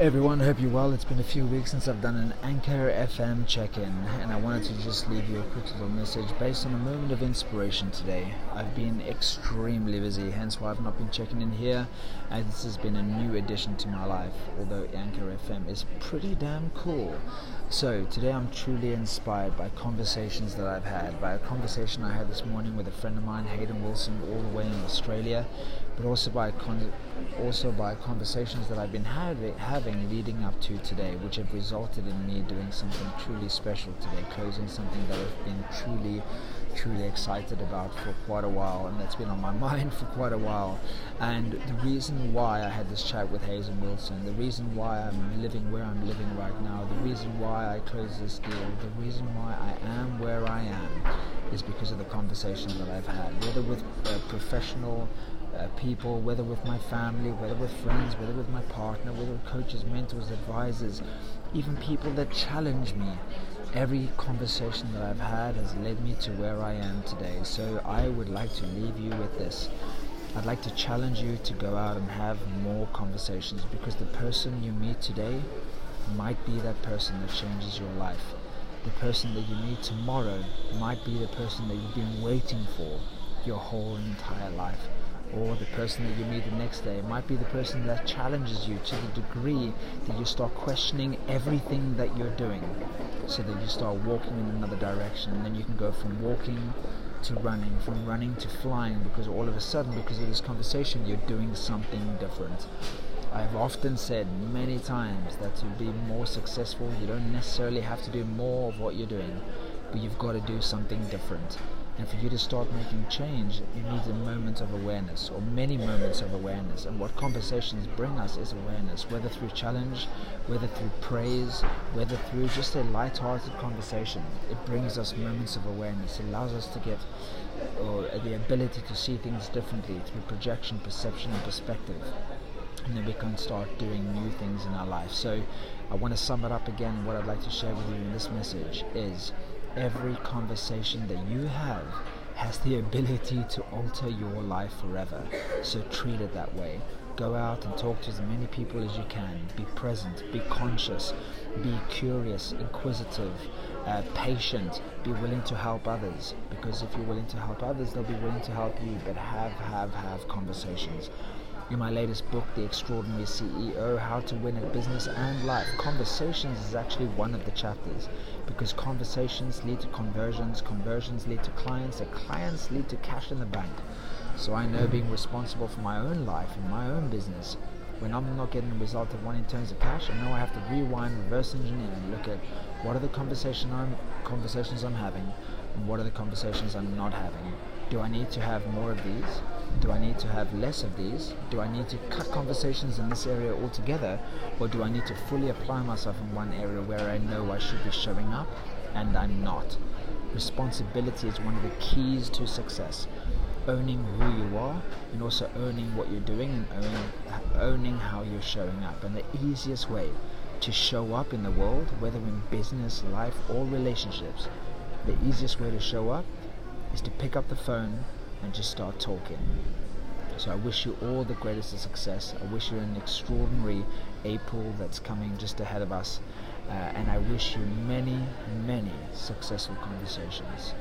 everyone, hope you're well. It's been a few weeks since I've done an Anchor FM check in, and I wanted to just leave you a quick little message based on a moment of inspiration today. I've been extremely busy, hence why I've not been checking in here, as this has been a new addition to my life, although Anchor FM is pretty damn cool. So, today I'm truly inspired by conversations that I've had, by a conversation I had this morning with a friend of mine, Hayden Wilson, all the way in Australia, but also by con- also by conversations that I've been having, having leading up to today, which have resulted in me doing something truly special today, closing something that I've been truly, truly excited about for quite a while, and that's been on my mind for quite a while. And the reason why I had this chat with Hayden Wilson, the reason why I'm living where I'm living right now, the reason why I closed this deal, the reason why I am where I am, is because of the conversations that I've had, whether with professional uh, people, whether with my family, whether with friends, whether with my partner, whether with coaches, mentors, advisors, even people that challenge me. Every conversation that I've had has led me to where I am today. So I would like to leave you with this. I'd like to challenge you to go out and have more conversations because the person you meet today might be that person that changes your life. The person that you meet tomorrow might be the person that you've been waiting for your whole entire life or the person that you meet the next day. It might be the person that challenges you to the degree that you start questioning everything that you're doing so that you start walking in another direction. And then you can go from walking to running, from running to flying because all of a sudden, because of this conversation, you're doing something different. I've often said many times that to be more successful, you don't necessarily have to do more of what you're doing, but you've got to do something different. And for you to start making change, you need a moment of awareness or many moments of awareness. And what conversations bring us is awareness, whether through challenge, whether through praise, whether through just a light-hearted conversation. It brings us moments of awareness. It allows us to get or the ability to see things differently through projection, perception, and perspective. And then we can start doing new things in our life. So I want to sum it up again. What I'd like to share with you in this message is every conversation that you have has the ability to alter your life forever. So treat it that way. Go out and talk to as many people as you can. Be present, be conscious, be curious, inquisitive, uh, patient, be willing to help others. Because if you're willing to help others, they'll be willing to help you. But have, have, have conversations in my latest book, The Extraordinary CEO How to Win at Business and Life. Conversations is actually one of the chapters because conversations lead to conversions, conversions lead to clients, and clients lead to cash in the bank. So I know being responsible for my own life and my own business. When I'm not getting the result I want in terms of cash, I know I have to rewind, reverse engineer, and look at what are the conversation I'm, conversations I'm having, and what are the conversations I'm not having. Do I need to have more of these? Do I need to have less of these? Do I need to cut conversations in this area altogether? Or do I need to fully apply myself in one area where I know I should be showing up and I'm not? Responsibility is one of the keys to success. Owning who you are and also owning what you're doing and owning, owning how you're showing up. And the easiest way to show up in the world, whether in business, life, or relationships, the easiest way to show up is to pick up the phone and just start talking. So I wish you all the greatest of success. I wish you an extraordinary April that's coming just ahead of us. Uh, and I wish you many, many successful conversations.